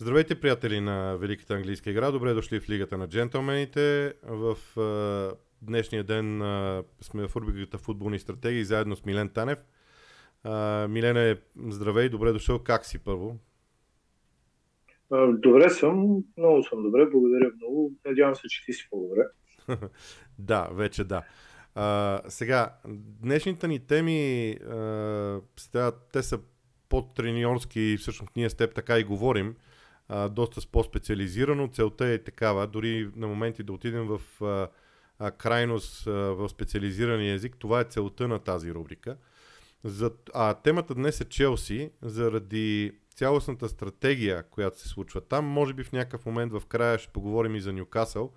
Здравейте, приятели на Великата английска игра. Добре дошли в Лигата на джентълмените. В а, днешния ден а, сме в рубриката Футболни стратегии заедно с Милен Танев. А, Милене, здравей, добре дошъл. Как си първо? Добре съм, много съм добре, благодаря много. Надявам се, че ти си по-добре. да, вече да. А, сега, днешните ни теми, а, те са по-треньорски, всъщност ние с теб така и говорим а, доста по-специализирано. Целта е такава, дори на моменти да отидем в а, а, крайност а, в специализирания език. Това е целта на тази рубрика. За, а темата днес е Челси, заради цялостната стратегия, която се случва там. Може би в някакъв момент в края ще поговорим и за Ньюкасъл,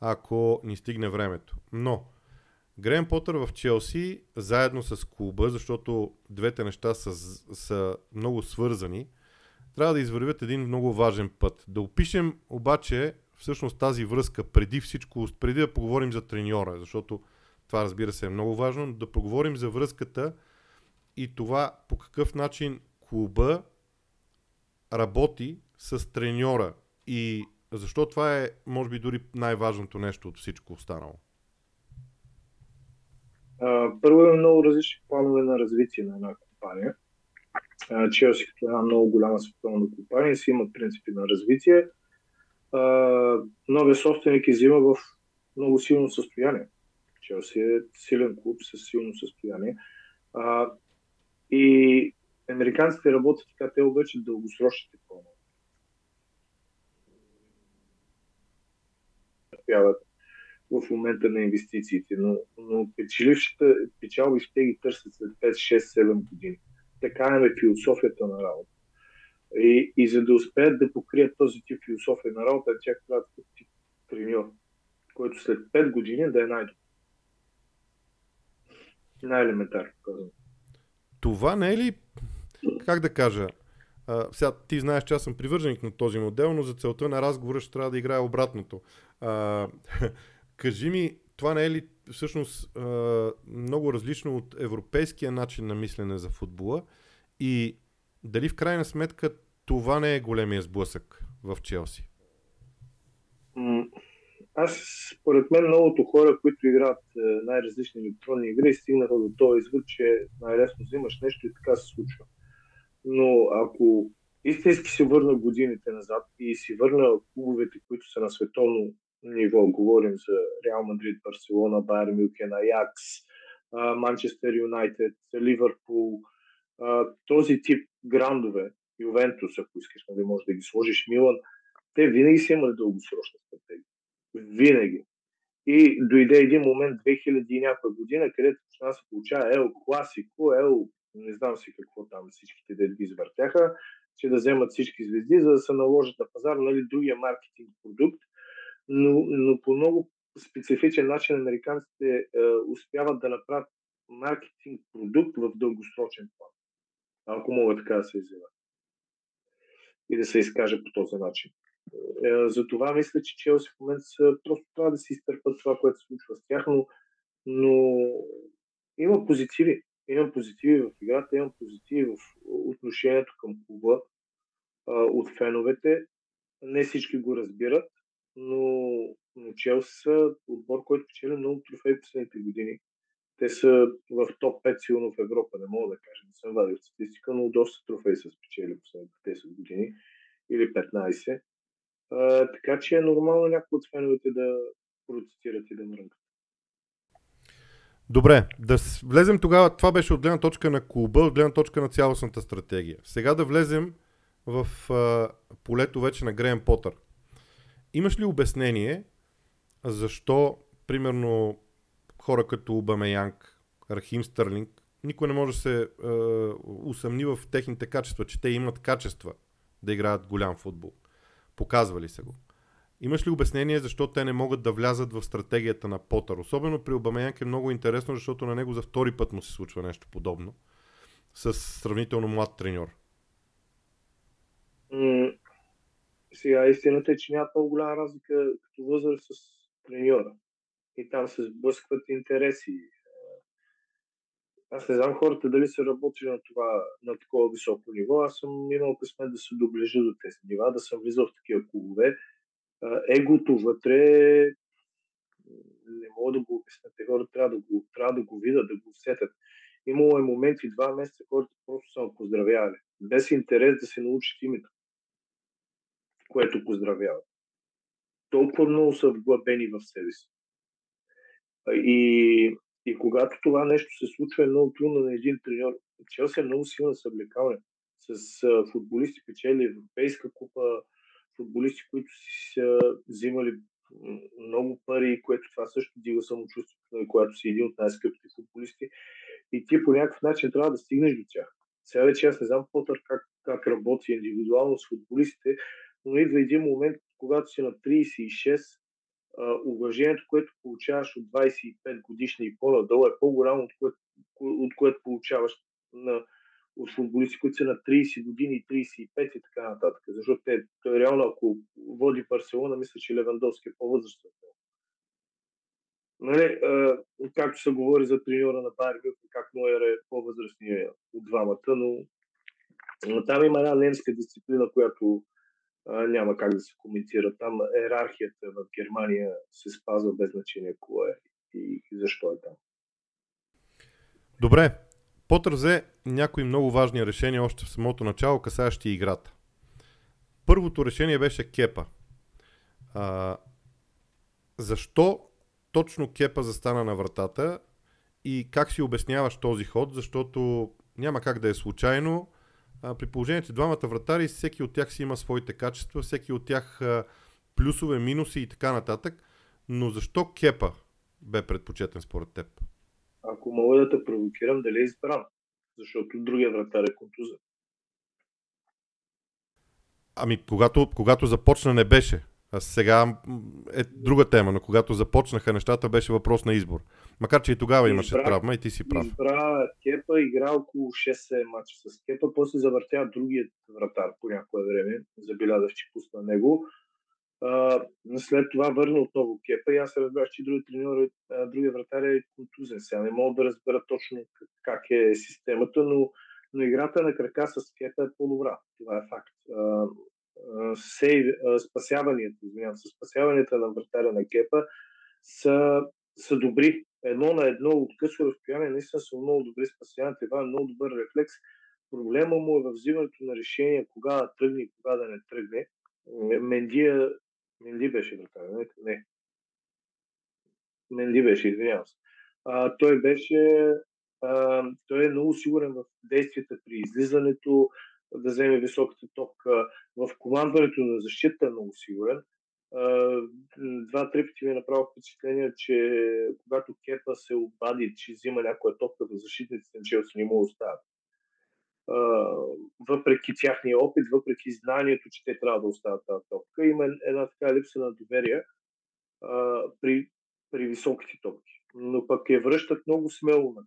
ако ни стигне времето. Но, Грем Потър в Челси, заедно с клуба, защото двете неща са, са много свързани – трябва да извървят един много важен път. Да опишем обаче всъщност тази връзка преди всичко, преди да поговорим за треньора, защото това разбира се е много важно, но да поговорим за връзката и това по какъв начин клуба работи с треньора и защо това е, може би, дори най-важното нещо от всичко останало. Първо е много различни планове на развитие на една компания – Челси като една много голяма световна компания си има принципи на развитие. Новия собственик изима в много силно състояние. Челси е силен клуб с силно състояние. И американците работят така, те обаче дългосрочните планове. в момента на инвестициите, но, но печалбите ги търсят след 5, 6, 7 години така е философията на работа. И, и за да успеят да покрият този тип философия на работа, тя трябва да тип треньор, който след 5 години да е най-добър. Най-елементарно казвам. Това не е ли, как да кажа, а, сега ти знаеш, че аз съм привърженик на този модел, но за целта на разговора ще трябва да играе обратното. А, кажи ми, това не е ли всъщност много различно от европейския начин на мислене за футбола и дали в крайна сметка това не е големия сблъсък в Челси? Аз, според мен, многото хора, които играят е, най-различни електронни игри, стигнаха до този извод, че най-лесно взимаш нещо и така се случва. Но ако истински се върна годините назад и си върна клубовете, които са на световно ниво. Говорим за Реал Мадрид, Барселона, Байер Мюнхен, Аякс, Манчестър Юнайтед, Ливърпул. Този тип грандове, Ювентус, ако искаш, нали, може да ги сложиш, Милан, те винаги са имали дългосрочна стратегия. Винаги. И дойде един момент, 2000 и някоя година, където почна се получава Ел Класико, Ел, не знам си какво там всичките да ги извъртяха, че да вземат всички звезди, за да се наложат на пазар нали, другия маркетинг продукт, но, но по много специфичен начин американците е, успяват да направят маркетинг продукт в дългосрочен план. Ако мога така да се изявя. И да се изкаже по този начин. Е, затова мисля, че Челси в момента просто трябва да се изтърпат това, което се случва с тях, но, но има позитиви. Имам позитиви в играта, имам позитиви в отношението към клуба от феновете. Не всички го разбират, но, но Челси са отбор, който печели много трофеи последните години. Те са в топ 5 силно в Европа, не мога да кажа, не съм вадил статистика, но доста трофеи са спечели последните 10 години или 15. А, така че е нормално някои от феновете да протестират и да мрънкат. Добре, да влезем тогава, това беше от гледна точка на клуба, от гледна точка на цялостната стратегия. Сега да влезем в а, полето вече на Греем Потър. Имаш ли обяснение защо, примерно, хора като Обамеянг, Рахим Стърлинг, никой не може да се е, усъмни в техните качества, че те имат качества да играят голям футбол. Показвали се го. Имаш ли обяснение защо те не могат да влязат в стратегията на Потър? Особено при Обамеянг е много интересно, защото на него за втори път му се случва нещо подобно с сравнително млад треньор. Сега истината е, че няма много голяма разлика като възраст с треньора. И там се сблъскват интереси. аз не знам хората дали са работили на това, на такова високо ниво. Аз съм имал късмет да се доближа до тези нива, да съм влизал в такива клубове. Егото вътре не мога да го обясня. Те хора трябва да го, трябва да го видят, да го усетят. Имало е моменти, два месеца, хората просто са поздравявали. Без интерес да се научат името, което поздравяват. Толкова много са вглъбени в себе си. И, и когато това нещо се случва, е много трудно на един треньор. Челси е много силна съблекална. С футболисти печели Европейска купа, футболисти, които си са взимали много пари, което това също дига самочувствието, нали, когато си един от най-скъпите футболисти. И ти по някакъв начин трябва да стигнеш до тях. Сега вече аз не знам Потър как, как работи индивидуално с футболистите, но идва един момент, когато си на 36, уважението, което получаваш от 25 годишни и по-надолу е по-голямо от което, от което получаваш на, от футболисти, които са на 30 години, 35 и така нататък. Защото те, той реално, ако води Барселона, мисля, че Левандовски е по-възрастен. Нали, както се говори за треньора на Байер как Нойер е по-възрастният от двамата, но, но там има една немска дисциплина, която няма как да се коментира. Там иерархията в Германия се спазва без значение кое е и защо е там. Добре. Потър взе някои много важни решения още в самото начало, касаещи играта. Първото решение беше кепа. А, защо точно кепа застана на вратата и как си обясняваш този ход, защото няма как да е случайно а, при положение, че двамата вратари, всеки от тях си има своите качества, всеки от тях а, плюсове, минуси и така нататък. Но защо Кепа бе предпочетен според теб? Ако мога да те провокирам, дали е избран? Защото другия вратар е контузен. Ами, когато, когато започна не беше. А сега е друга тема, но когато започнаха нещата, беше въпрос на избор. Макар, че и тогава имаше избра, травма и ти си прав. Избра Кепа, игра около 6-7 мача с Кепа, после завъртя другият вратар по някое време. Забелязах, че пусна него. А, след това върна отново Кепа и аз разбрах, че другия треньор, другия вратар е контузен. Сега не мога да разбера точно как е системата, но, но играта на крака с Кепа е по-добра. Това е факт. А, сейв, спасяванията, извинявам се, спасяванията на вратаря на Кепа са, са добри. Едно на едно от късо разстояние наистина са много добри спасяванията. Това е много добър рефлекс. Проблема му е в взимането на решение кога да тръгне и кога да не тръгне. Мендия, Менди беше вратаря, не? не. Менди беше, извинявам се. А, той беше а, той е много сигурен в действията при излизането, да вземе високата топка. В командването на защита е много сигурен. Два-три пъти ми е направо впечатление, че когато Кепа се обади, че взима някоя топка в защитниците на Челси, не му оставят. Въпреки тяхния опит, въпреки знанието, че те трябва да оставят тази топка, има една така липса на доверие при, при високите топки. Но пък я връщат много смело на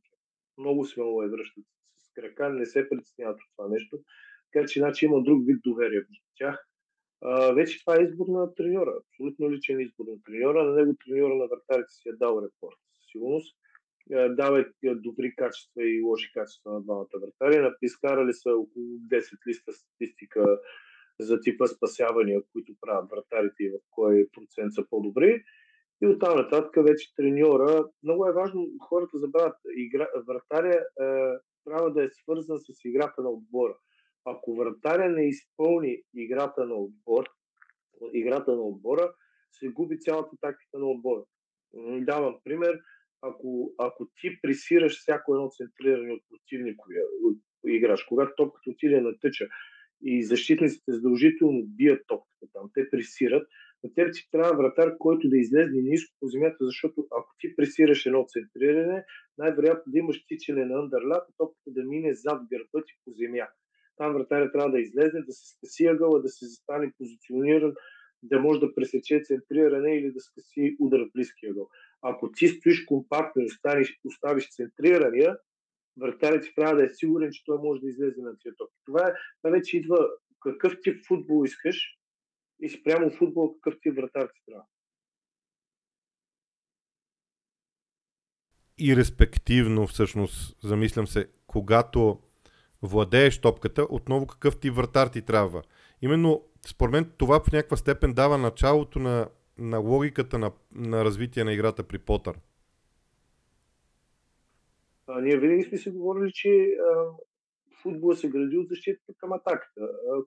Много смело я връщат с крака, не се притесняват от това нещо. Така че значи има друг вид доверие в тях. Вече това е избор на треньора. Абсолютно личен избор на треньора. На него треньора на вратарите си е дал репорт. Сигурност. Давай добри качества и лоши качества на двамата вратари. Изкарали са около 10 листа статистика за типа спасявания, които правят вратарите и в кой процент са по-добри. И оттам нататък вече треньора. Много е важно хората забравят. Игра, вратаря е, трябва да е свързан с играта на отбора ако вратаря не изпълни играта на отбор, играта на отбора, се губи цялата тактика на отбора. Давам пример, ако, ако ти пресираш всяко едно центриране от противниковия играч, когато топката отиде на тъча и защитниците задължително бият топката там, те пресират, на теб ти трябва вратар, който да излезе ниско по земята, защото ако ти пресираш едно центриране, най-вероятно да имаш тичане на андерлап, топката да мине зад гърба ти по земя там вратаря трябва да излезе, да се скъси ъгъла, да се застане позициониран, да може да пресече центриране или да скъси удар в близкия ъгъл. Ако ти стоиш компактно и оставиш, оставиш центрирания, вратарят ти трябва да е сигурен, че той може да излезе на топки. Това, е, това вече идва какъв тип футбол искаш и спрямо футбол какъв тип вратар ти трябва. и респективно, всъщност, замислям се, когато владееш топката, отново какъв ти вратар ти трябва. Именно, според мен, това в някаква степен дава началото на, на логиката на, на развитие на играта при Потър. А, ние винаги сме си говорили, че а, футбола се гради от защитата към атаката.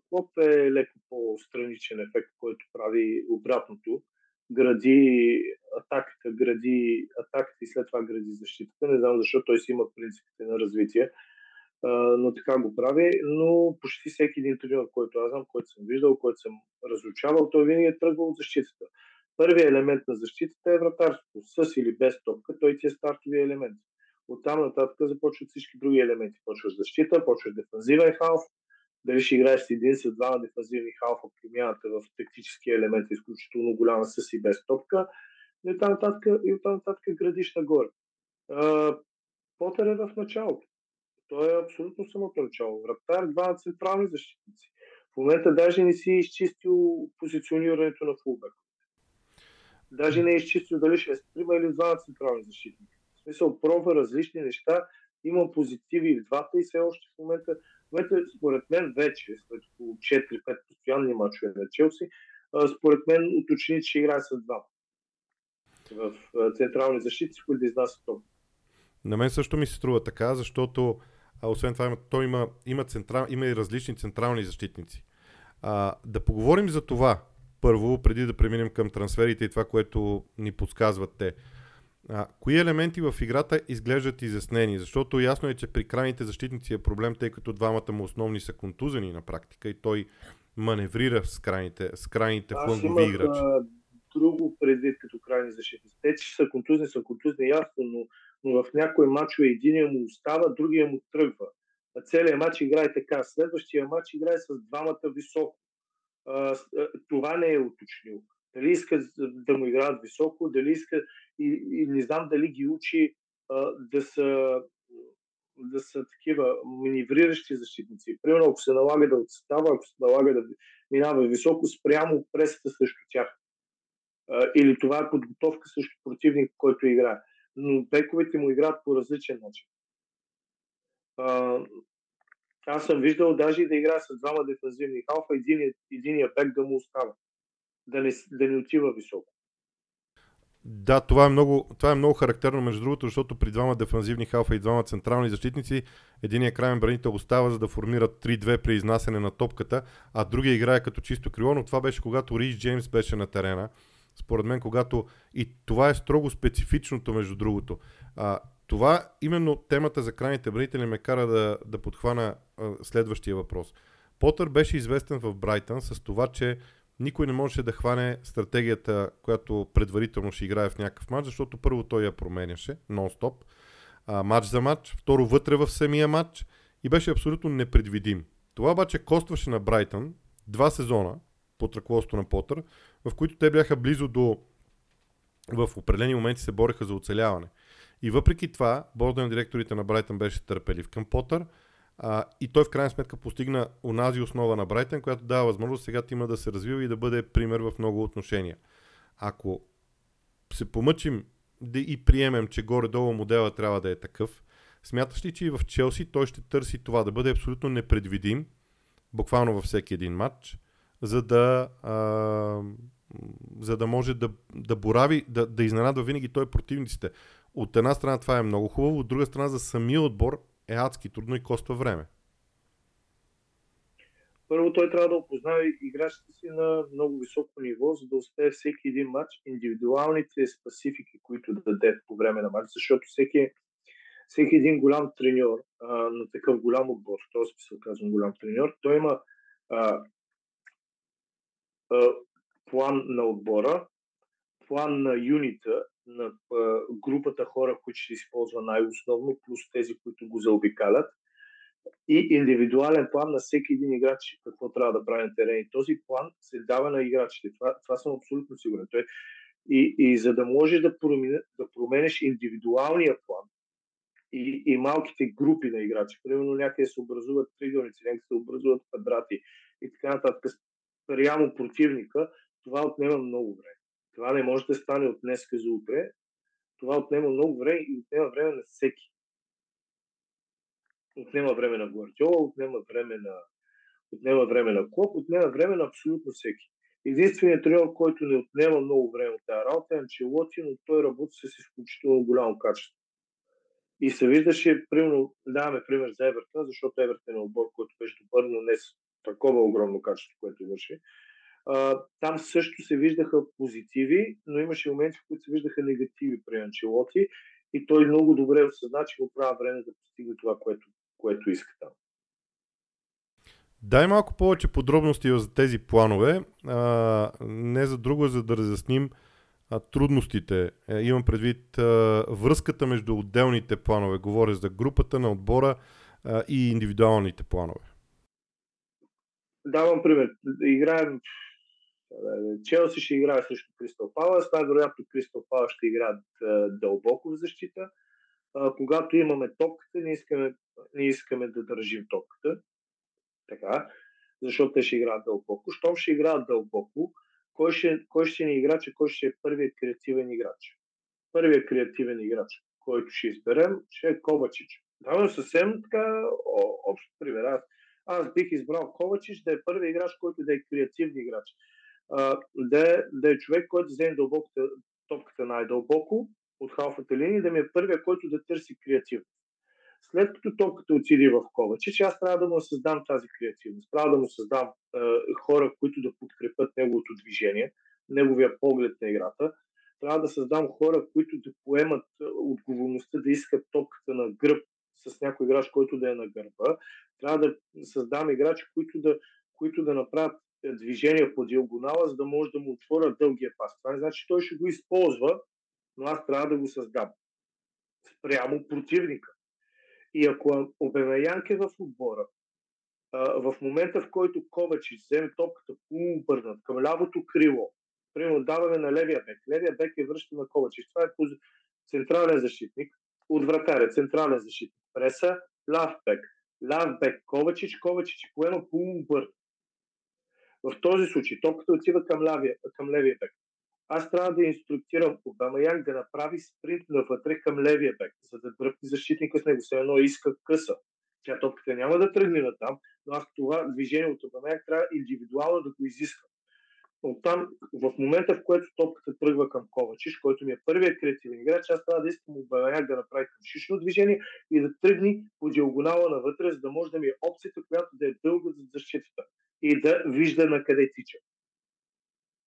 Клоп е леко по-страничен ефект, който прави обратното. Гради атаката, гради атаката и след това гради защитата. Не знам защо той си има принципите на развитие, но така го прави. Но почти всеки един тренер, който аз знам, който съм виждал, който съм разучавал, той винаги е тръгвал от защитата. Първият елемент на защитата е вратарството. С или без топка, той ти е стартовия елемент. Оттам нататък започват всички други елементи. Почваш защита, почваш дефанзивен халф. Дали ще играеш с един, с двама дефанзивни халфа, промяната в тактически елемент е изключително голяма с и без топка. И оттам нататък, и оттам нататък градиш нагоре. Потър е в началото. Той е абсолютно самото начало. Вратар, два централни защитници. В момента даже не си изчистил позиционирането на фулбек. Даже не е изчистил дали ще е трима или двама централни защитници смисъл, пробва различни неща, има позитиви в двата и все още в момента, в момента според мен вече, след около 4-5 постоянни мачове на Челси, според мен уточни, че играе с два в централни защити, които да изнасят топ. На мен също ми се струва така, защото а, освен това има, той има, има, централ, има и различни централни защитници. А, да поговорим за това първо, преди да преминем към трансферите и това, което ни подсказват те. А, кои елементи в играта изглеждат изяснени? Защото ясно е, че при крайните защитници е проблем, тъй като двамата му основни са контузени на практика и той маневрира с крайните, с крайните флангови играчи. друго предвид като крайни защитници. Те, че са контузни, са контузни ясно, но, но в някои матчове единия му остава, другия му тръгва. А целият матч играе така. Следващия матч играе с двамата високо. А, това не е уточнил. Дали иска да му играят високо, дали иска и, и не знам дали ги учи а, да са да са такива маневриращи защитници. Примерно, ако се налага да отстава, ако се налага да минава високо спрямо пресата срещу тях. А, или това е подготовка срещу противник, който играе. Но бековете му играят по различен начин. А, аз съм виждал даже да играе с двама дефанзивни халфа, единия, единия бек да му остава. Да не, да не отива високо. Да, това е, много, това е много характерно, между другото, защото при двама дефанзивни халфа и двама централни защитници, единия крайен бранител остава за да формира 3-2 при изнасяне на топката, а другия играе като чисто крило, но това беше когато Рич Джеймс беше на терена. Според мен, когато... И това е строго специфичното, между другото. А, това, именно темата за крайните бранители ме кара да, да подхвана а, следващия въпрос. Потър беше известен в Брайтън с това, че никой не можеше да хване стратегията, която предварително ще играе в някакъв матч, защото първо той я променяше нон-стоп, а, матч за матч, второ вътре в самия матч и беше абсолютно непредвидим. Това обаче костваше на Брайтън два сезона под ръководството на Потър, в които те бяха близо до в определени моменти се бореха за оцеляване. И въпреки това, борда на директорите на Брайтън беше търпелив към Потър, а, и той в крайна сметка постигна онази основа на Брайтън, която дава възможност сега има да се развива и да бъде пример в много отношения. Ако се помъчим да и приемем, че горе-долу модела трябва да е такъв, смяташ ли, че и в Челси той ще търси това, да бъде абсолютно непредвидим, буквално във всеки един матч, за да, а, за да може да, да борави, да, да изненадва винаги той противниците. От една страна това е много хубаво, от друга страна за самия отбор е адски трудно и коства време. Първо той трябва да опознае играчите си на много високо ниво, за да успее всеки един матч, индивидуалните специфики, които да даде по време на матч, защото всеки, всеки един голям треньор а, на такъв голям отбор, в този смисъл казвам голям треньор, той има а, а, план на отбора, план на юнита на групата хора, които ще използва най-основно, плюс тези, които го заобикалят. И индивидуален план на всеки един играч какво трябва да прави на терен. И този план се дава на играчите. Това, това съм абсолютно сигурен. Той, и, и за да можеш да, промене, да променеш индивидуалния план и, и малките групи на играчи, примерно някъде се образуват тригълници, някъде се образуват квадрати и така нататък, спрямо противника, това отнема много време. Това не може да стане от днес за утре. Това отнема много време и отнема време на всеки. Отнема време на Гвардиола, отнема време на, отнема време на Клоп, отнема време на абсолютно всеки. Единственият треньор, който не отнема много време от тази работа е Анчелоти, но той работи с изключително голямо качество. И се виждаше, примерно, даваме пример за Евертън, защото Евертън е отбор, който беше добър, но не с такова огромно качество, което имаше. А, там също се виждаха позитиви, но имаше моменти, в които се виждаха негативи при Анчелоти и той много добре осъзна, че го правя време да постигне това, което, което иска там. Дай малко повече подробности за тези планове. А, не за друго, за да разясним а, трудностите. Е, имам предвид а, връзката между отделните планове. Говоря за групата на отбора а, и индивидуалните планове. Давам пример. Играем Челси ще играе срещу Кристал Палас, най-вероятно Кристал Палас ще играят дълбоко в защита. Когато имаме топката, ние искаме, ние искаме да държим топката. Така, защото те ще играят дълбоко. Щом ще играят дълбоко, кой ще, кой ще ни играч кой ще е първият креативен играч? Първият креативен играч, който ще изберем, ще е Ковачич. Давам съвсем така общо пример. Аз, аз бих избрал Ковачич да е първият играч, който да е креативен играч да, да е човек, който вземе дълбоката, топката най-дълбоко от халфата линия, да ми е първия, който да търси креативност. След като топката отиде в Ковачич, аз трябва да му създам тази креативност. Трябва да му създам е, хора, които да подкрепят неговото движение, неговия поглед на играта. Трябва да създам хора, които да поемат отговорността да искат топката на гръб с някой играч, който да е на гърба. Трябва да създам играчи, които да, които да направят движение по диагонала, за да може да му отворя дългия пас. Това не значи, че той ще го използва, но аз трябва да го създам. Спрямо противника. И ако Обемеянк е в отбора, в момента в който Ковачич вземе топката полуобърнат към лявото крило, примерно даваме на левия бек, левия бек е връща на Ковачич. Това е централен защитник, от вратаря, централен защитник. Преса, ляв бек. Ляв бек Ковачич, Ковачич поема полуобърнат. В този случай топката отива към, левия, към левия бек. Аз трябва да инструктирам Обамаян да направи спринт навътре към левия бек, за да дръпне защитника с него. Все едно иска къса. Тя топката няма да тръгне на там, но аз това движение от Обамаян трябва индивидуално да го изискам. Оттам, в момента, в който топката тръгва към Ковачиш, който ми е първият креативен играч, аз трябва да искам Обамаян да направи към шишно движение и да тръгне по диагонала навътре, за да може да ми е опцията, която да е дълга за защитата и да вижда на къде тича.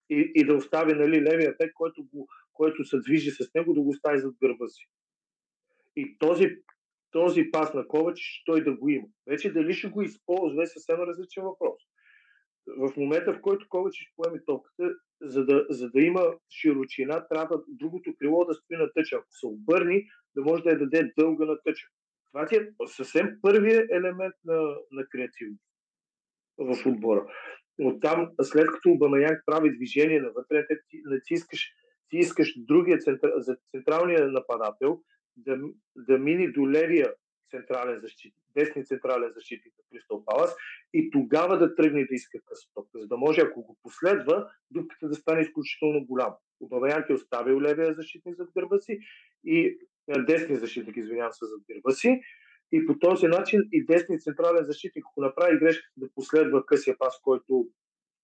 И, и да остави нали, левия бек, който, го, който се движи с него, да го остави зад гърба си. И този, този пас на Ковач, той да го има. Вече дали ще го използва е съвсем различен въпрос. В момента, в който Ковач ще поеме топката, за да, за да има широчина, трябва другото крило да стои на тъча. Ако се обърни, да може да я даде дълга на тъча. Това ти е съвсем първият елемент на, на креативност в отбора. Оттам, след като Обамаян прави движение навътре, ти, ти, искаш, ти искаш другия центра, за централния нападател да, да мини до левия централен защитник, десния централен защитник на Кристал Палас и тогава да тръгне да иска късотопка, за да може, ако го последва, дупката да стане изключително голям. Обамаян ти е оставил левия защитник зад гърба си и десния защитник, извинявам се, зад гърба си и по този начин и десният централен защитник, ако направи грешката да последва късия пас, който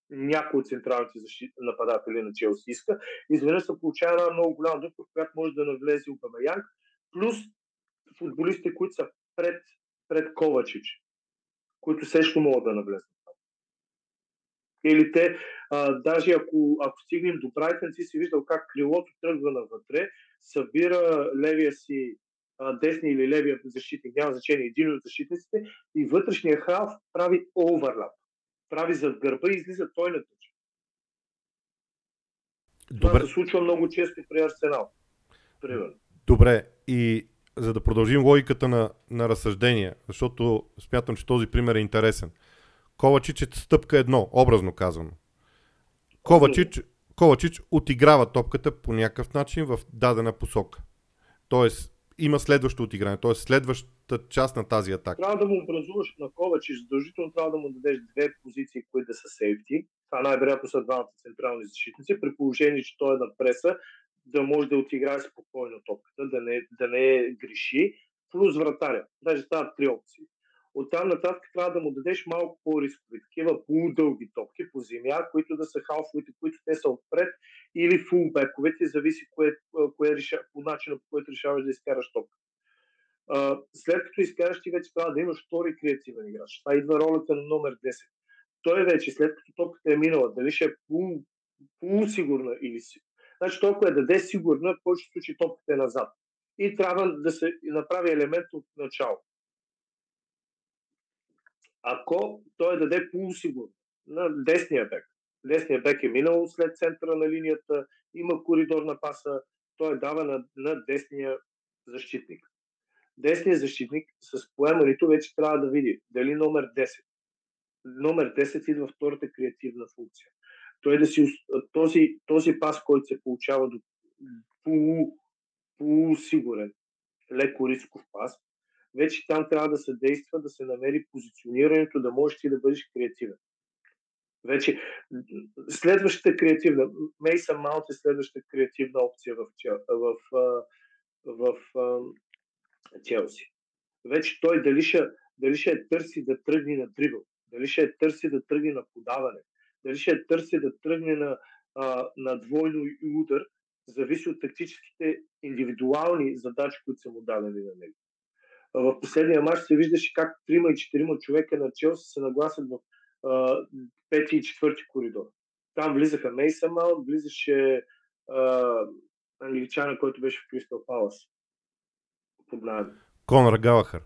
някой от централните защит... нападатели на Челси иска, изведнъж се получава една много голяма дупка, която може да навлезе Обамеянг, плюс футболистите, които са пред, пред Ковачич, които също могат да навлезат. Или те, а, даже ако, ако стигнем до Брайтън, ти си виждал как крилото тръгва навътре, събира левия си десни или левия защитник, няма значение, един от защитниците, и вътрешния халф прави оверлап. Прави зад гърба и излиза той на тъч. Това се случва много често при Арсенал. Примерно. Добре, и за да продължим логиката на, на разсъждение, защото смятам, че този пример е интересен. Ковачич е стъпка едно, образно казано. Ковачич, Ковачич отиграва топката по някакъв начин в дадена посока. Тоест, има следващо отигране, т.е. следващата част на тази атака. Трябва да му образуваш на Ковач и задължително трябва да му дадеш две позиции, които да са сейфти. Това най-вероятно са двамата централни защитници, при положение, че той е на преса, да може да отиграе спокойно топката, да не, да не греши, плюс вратаря. Даже стават три опции. Оттам нататък трябва да му дадеш малко по-рискови, такива полудълги топки по земя, които да са халфовите, които те са отпред, или фулбековете, зависи кое, кое реша, по начина, по който решаваш да изкараш топка. след като изкараш, ти вече трябва да имаш втори креативен играч. Това идва ролята на номер 10. Той вече, след като топката е минала, дали ще е полу, полусигурна или. Значи толкова е даде сигурна, в който случай топката е назад. И трябва да се направи елемент от начало ако той даде полусигурно на десния бек. Десния бек е минал след центъра на линията, има коридор на паса, той дава на, на десния защитник. Десният защитник с поемането вече трябва да види дали номер 10. Номер 10 идва втората креативна функция. Той да си, този, този пас, който се получава до полу, полусигурен, леко рисков пас, вече там трябва да се действа, да се намери позиционирането, да можеш ти да бъдеш креативен. Вече следващата креативна, Мейса Маунт е следващата креативна опция в, в, в, в, в Челси. Вече той дали ще, дали ще търси да тръгне на дрибъл, дали ще търси да тръгне на подаване, дали ще търси да тръгне на, а, на двойно и удар, зависи от тактическите индивидуални задачи, които са му дадени на него в последния матч се виждаше как трима и четирима човека на Челси се нагласят в а, пети и четвърти коридор. Там влизаха Мейса Маунт, влизаше а, англичана, който беше в Кристал Палас. Под Конор Галахър.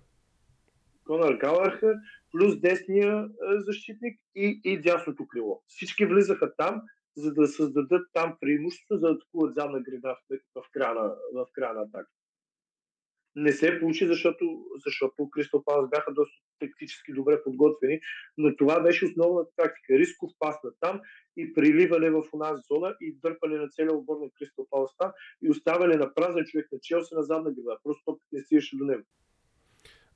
Конор Галахър, плюс десния защитник и, и дясното крило. Всички влизаха там, за да създадат там преимущество, за да атакуват задна града в, в, в края на атака не се получи, защото, защото Кристал Палас бяха доста тактически добре подготвени, но това беше основната тактика. Рисков пас на там и приливане в една зона и дърпане на целия отбор на Кристал Палас там и оставяне на празен човек на Челси на задна града. Просто топката не стигаше до него.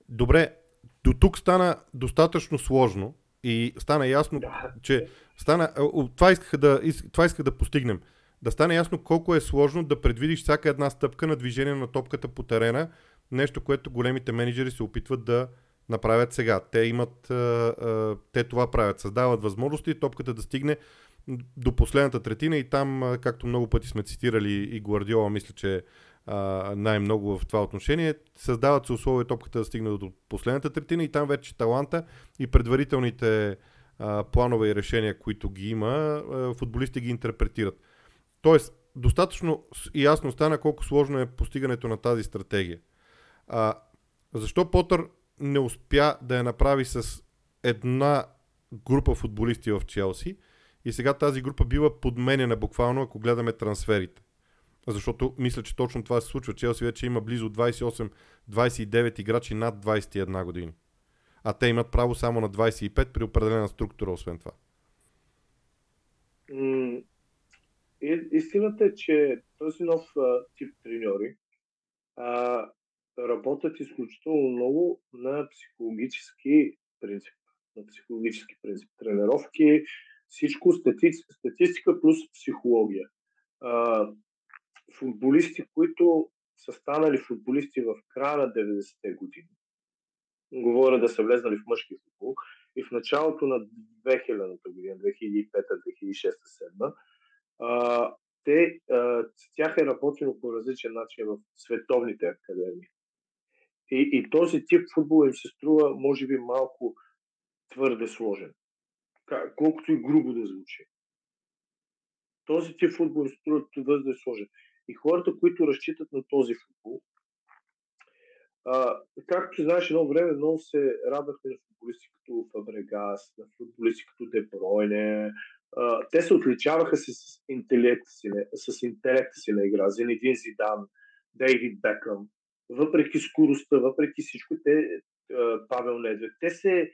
Добре, до тук стана достатъчно сложно и стана ясно, да. че стана, това, исках да, това исках да постигнем. Да стане ясно колко е сложно да предвидиш всяка една стъпка на движение на топката по терена, нещо, което големите менеджери се опитват да направят сега. Те имат, те това правят, създават възможности топката да стигне до последната третина и там, както много пъти сме цитирали и Гвардиола, мисля, че най-много в това отношение, създават се условия топката да стигне до последната третина и там вече таланта и предварителните планове и решения, които ги има, футболисти ги интерпретират. Тоест, достатъчно ясно стана колко сложно е постигането на тази стратегия. А, защо Потър не успя да я направи с една група футболисти в Челси и сега тази група бива подменена буквално, ако гледаме трансферите. Защото мисля, че точно това се случва. Челси вече има близо 28-29 играчи над 21 години. А те имат право само на 25 при определена структура, освен това. Истината е, че този нов тип треньори работят изключително много на психологически принцип. На психологически принцип. Тренировки, всичко, статистика, плюс психология. Футболисти, които са станали футболисти в края на 90-те години, говоря да са влезнали в мъжки футбол, и в началото на 2000-та година, 2005-2006-2007, те, а, тях е работено по различен начин в световните академии. И, и този тип футбол им се струва, може би, малко твърде сложен. Колкото и грубо да звучи. Този тип футбол им се струва твърде сложен. И хората, които разчитат на този футбол, а, както знаеш, едно време много се радвахме на футболисти като Фабрегас, на футболисти като Депройне. А, те се отличаваха с, интелекта си, с интелекта си на игра. Зенедин Зидан, Дейвид Бекъм въпреки скоростта, въпреки всичко, те, Павел Недвед, те се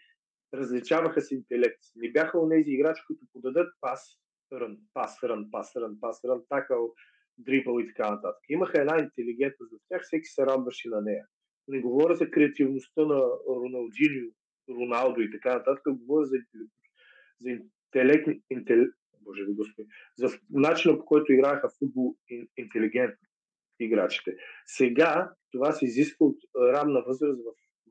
различаваха с интелект. Не бяха у нези играчи, които подадат пас, рън, пас, рън, пас, рън, пас, рън, такъл, дрибъл и така нататък. Имаха една интелигентност в тях, всеки се радваше на нея. Не говоря за креативността на Роналдиньо, Роналдо и така нататък, говоря за, за интелект, интелект, Боже да Господи, за начина по който играеха футбол интелигентно играчите. Сега това се изисква от ранна възраст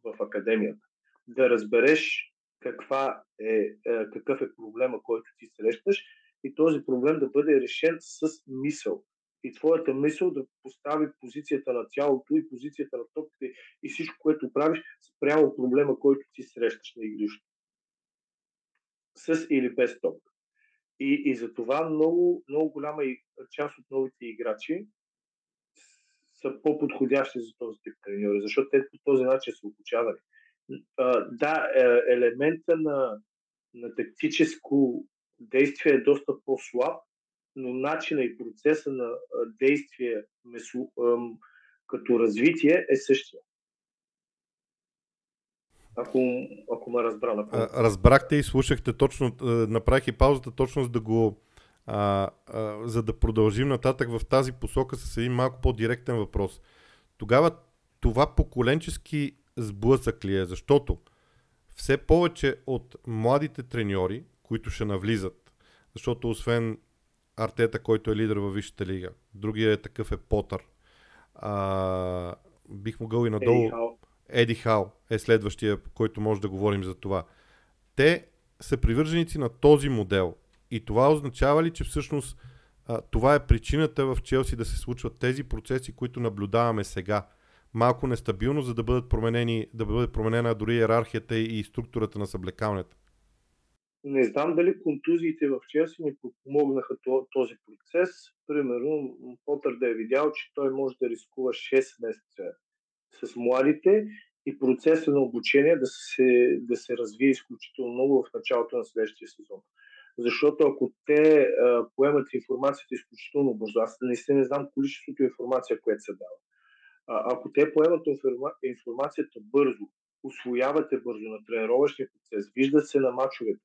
в, в академията. Да разбереш каква е, е, какъв е проблема, който ти срещаш и този проблем да бъде решен с мисъл. И твоята мисъл да постави позицията на тялото и позицията на топките и всичко, което правиш, спрямо проблема, който ти срещаш на игрището. С или без топка. И, и за това много, много голяма част от новите играчи са по-подходящи за този тип треньори, защото те по този начин са обучавани. Да, е, елемента на, на тактическо действие е доста по-слаб, но начина и процеса на действие като развитие е същия. Ако, ако ме разбра Разбрахте и слушахте точно, направих и паузата точно за да го а, а, за да продължим нататък в тази посока с един малко по-директен въпрос. Тогава това поколенчески сблъсък ли е? Защото все повече от младите треньори, които ще навлизат, защото освен Артета, който е лидер във Висшата лига, другия е такъв е Потър. А, бих могъл и надолу. Еди Хал. Еди Хал е следващия, който може да говорим за това. Те са привърженици на този модел. И това означава ли, че всъщност а, това е причината в Челси да се случват тези процеси, които наблюдаваме сега? Малко нестабилно, за да бъдат променени, да бъде променена дори иерархията и структурата на съблекалнята. Не знам дали контузиите в Челси ни подпомогнаха този процес. Примерно, Потър да е видял, че той може да рискува 6 месеца с младите и процеса на обучение да се, да се развие изключително много в началото на следващия сезон. Защото ако те а, поемат информацията изключително бързо, аз наистина не знам количеството информация, което се дава. А, ако те поемат информа, информацията бързо, освоявате бързо на тренировъчния процес, виждат се на мачовете,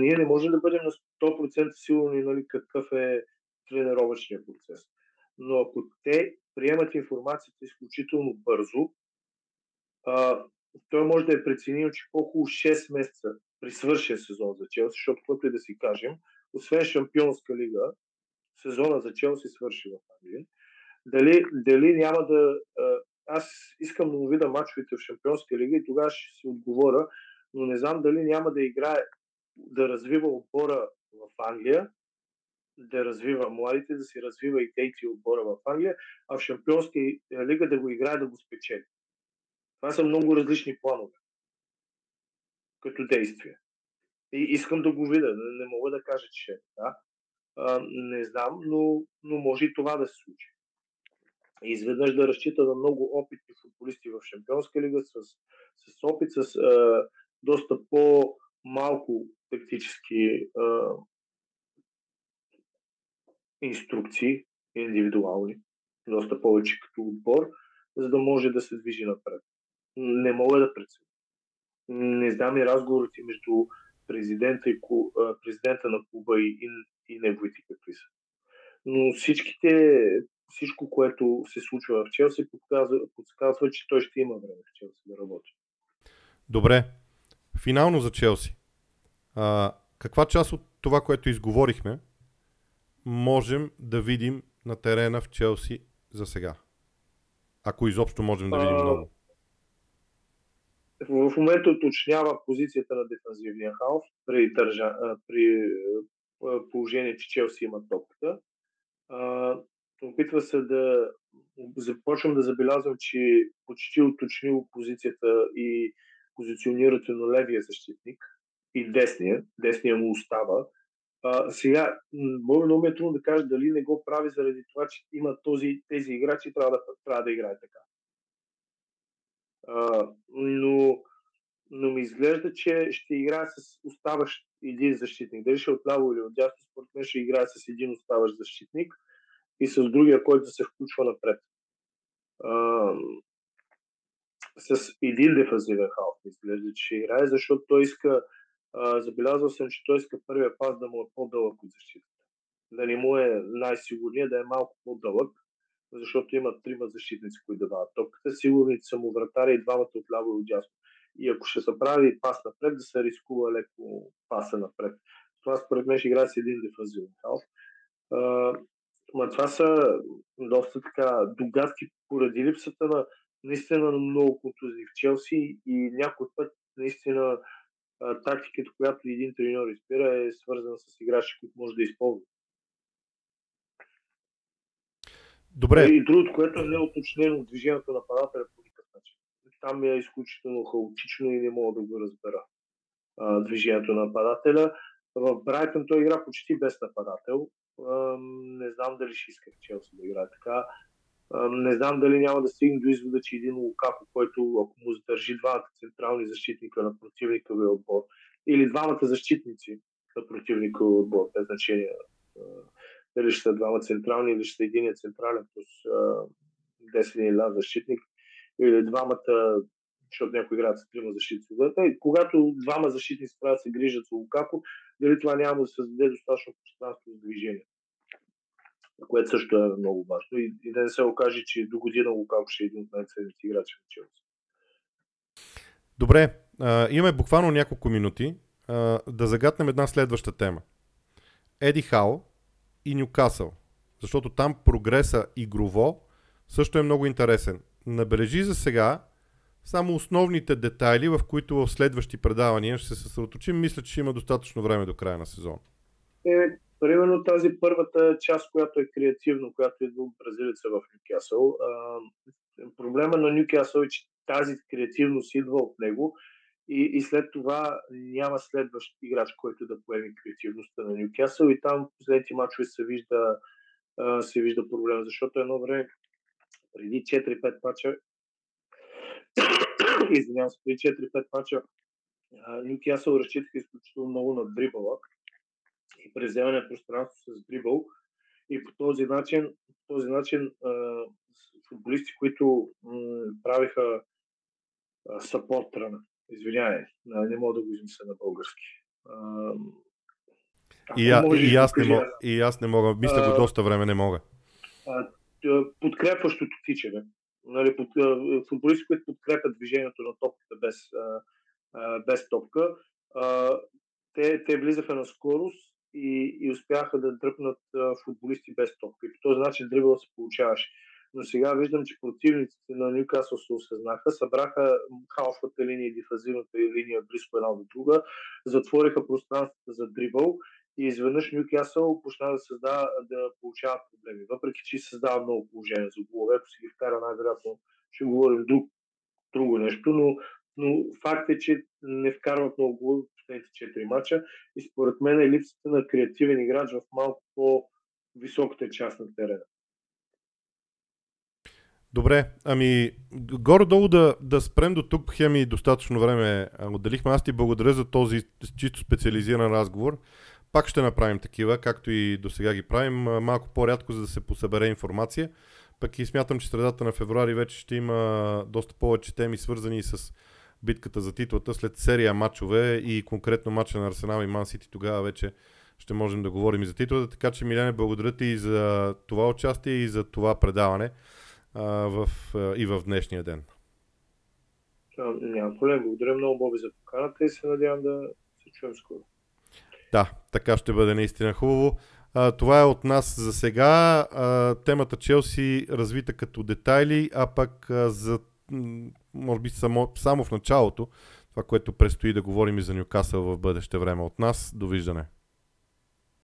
ние не можем да бъдем на 100% сигурни нали, какъв е тренировъчния процес. Но ако те приемат информацията изключително бързо, а, той може да е преценил, че по-хубаво 6 месеца при свършен сезон за Челси, защото каквото и да си кажем, освен Шампионска лига, сезона за Челси свърши в Англия. Дали, дали няма да... Аз искам да му видя мачовете в Шампионска лига и тогава ще си отговоря, но не знам дали няма да играе, да развива отбора в Англия, да развива младите, да си развива и дейти отбора в Англия, а в Шампионска лига да го играе, да го спечели. Това са много различни планове като действие. И искам да го видя. Не, мога да кажа, че е така. Не знам, но, но може и това да се случи. И изведнъж да разчита на много опитни футболисти в Шампионска лига с, с опит, с а, доста по-малко тактически а, инструкции, индивидуални, доста повече като отбор, за да може да се движи напред. Не мога да преценя не знам и разговорите между президента, и, президента на клуба и, и, и неговите какви са. Но всичките, всичко, което се случва в Челси, подсказва, подсказва, че той ще има време в Челси да работи. Добре. Финално за Челси. А, каква част от това, което изговорихме, можем да видим на терена в Челси за сега? Ако изобщо можем да видим а, много в момента уточнява позицията на дефанзивния халф при, държа, при положение, че Челси има топката. Опитва се да започвам да забелязвам, че почти уточнил позицията и позиционирането на левия защитник и десния. Десния му остава. А, сега, много ми е трудно да кажа дали не го прави заради това, че има този, тези играчи трябва да, трябва да играе така. А, но, но ми изглежда, че ще играе с оставащ един защитник. Дали ще е отляво или отдясно, според мен ще играе с един оставащ защитник и с другия, който се включва напред. А, с един дефазивен халф изглежда, че играе, защото той иска, а, забелязал съм, че той иска първия пас да му е по-дълъг от защитата. Да не му е най-сигурният, да е малко по-дълъг, защото има трима защитници, които дават топката. Сигурни са му вратаря и двамата от ляво и от дясно. И ако ще се прави пас напред, да се рискува леко паса напред. Това според мен ще играе с един дефазивен халф. Ма това са доста така догадки поради липсата на наистина на много контузии в Челси и някой път наистина тактиката, която един треньор изпира е свързана с играчи, които може да използва. Добре. И другото, което е неоточнено движението на нападателя по никакъв начин. Там е изключително хаотично и не мога да го разбера а, движението на нападателя. В Брайтън той игра почти без нападател. А, не знам дали ще иска Челси да играе така. Не знам дали няма да стигне до извода, че един Лукако, който ако му задържи двамата централни защитника на противниковия отбор или двамата защитници на противниковия отбор, без значение дали ще са двама централни или ще са един централен плюс 10 или защитник или двамата защото някои играят с трима защитници. Когато двама защитници трябва се грижат за Лукако, дали това няма да създаде достатъчно пространство за движение. Което също е много важно. И, и да не се окаже, че до година Лукако ще е един от най-ценните играчи на Челси. Добре, а, имаме буквално няколко минути а, да загатнем една следваща тема. Еди Хао и Нюкасъл. Защото там прогреса игрово също е много интересен. Набележи за сега само основните детайли, в които в следващи предавания ще се съсредоточим. Мисля, че има достатъчно време до края на сезона. Е, примерно тази първата част, която е креативна, която идва от бразилица в Нюкасъл. Проблема на Нюкасъл е, че тази креативност идва от него и, и след това няма следващ играч, който да поеме креативността на Нюкасъл и там последните мачове се вижда, се вижда проблем, защото едно време преди 4-5 мача извинявам се, при 4-5 мача Нюкасъл разчитаха изключително много на дрибъла и преземане на пространство с дрибъл и по този начин, по този начин футболисти, които м- правиха сапорт рана, извинявай, не мога да го измисля на български. и, а, и, аз не мога, и аз не мога, мисля го доста време не мога. Подкрепващото тичане нали, под, футболисти, които подкрепят движението на топката без, без топка. Те, те влизаха на скорост и, и успяха да дръпнат футболисти без топка. И по този начин дрибъл се получаваше. Но сега виждам, че противниците на Ньюкасъл се осъзнаха, събраха халфата линия и дифазивната линия близко една до друга, затвориха пространството за дрибъл и изведнъж Ньюкасъл почна да създава, да получава проблеми. Въпреки, че създава много положения за голове, ако си ги вкара най-вероятно, ще говорим друг, друго нещо, но, но факт е, че не вкарват много голове в последните 4 мача и според мен е липсата на креативен играч в малко по-високата част на терена. Добре, ами горе-долу да, да спрем до тук, Хеми, достатъчно време отделихме. Аз ти благодаря за този чисто специализиран разговор. Пак ще направим такива, както и до сега ги правим, малко по-рядко, за да се посъбере информация. Пък и смятам, че средата на февруари вече ще има доста повече теми, свързани с битката за титлата след серия матчове и конкретно матча на Арсенал и Ман Сити. Тогава вече ще можем да говорим и за титлата. Така че, Миляне, благодаря ти и за това участие и за това предаване а, в, а, и в днешния ден. Няма проблем. Благодаря много, Боби, за поканата и се надявам да се чуем скоро. Да, така ще бъде наистина хубаво. А, това е от нас за сега. А, темата Челси развита като детайли, а пък а, за, може би само, само в началото, това, което предстои да говорим и за Нюкасъл в бъдеще време от нас. Довиждане.